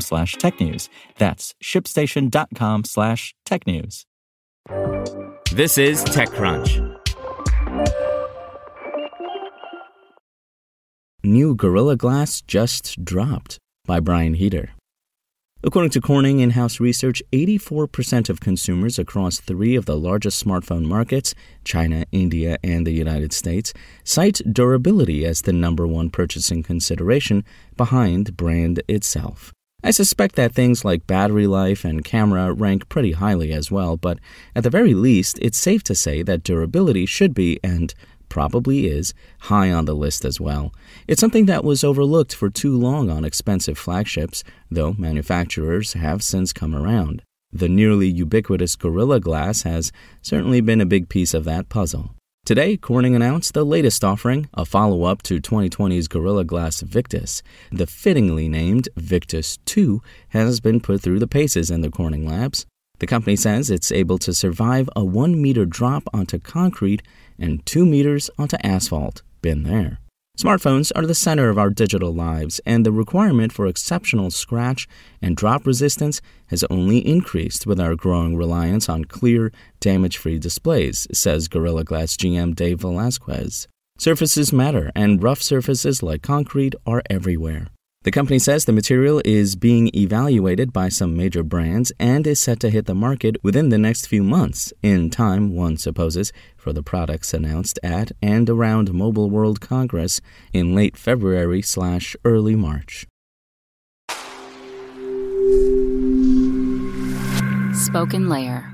slash technews. That's shipstation.com slash technews. This is TechCrunch. New Gorilla Glass just dropped by Brian Heater. According to Corning in house research, 84% of consumers across three of the largest smartphone markets, China, India, and the United States, cite durability as the number one purchasing consideration behind brand itself. I suspect that things like battery life and camera rank pretty highly as well, but at the very least, it's safe to say that durability should be, and probably is, high on the list as well. It's something that was overlooked for too long on expensive flagships, though manufacturers have since come around. The nearly ubiquitous Gorilla Glass has certainly been a big piece of that puzzle. Today, Corning announced the latest offering, a follow up to 2020's Gorilla Glass Victus. The fittingly named Victus 2 has been put through the paces in the Corning labs. The company says it's able to survive a 1 meter drop onto concrete and 2 meters onto asphalt. Been there. Smartphones are the center of our digital lives, and the requirement for exceptional scratch and drop resistance has only increased with our growing reliance on clear, damage free displays, says Gorilla Glass GM Dave Velazquez. Surfaces matter, and rough surfaces like concrete are everywhere. The company says the material is being evaluated by some major brands and is set to hit the market within the next few months, in time, one supposes, for the products announced at and around Mobile World Congress in late February slash early March. SpokenLayer.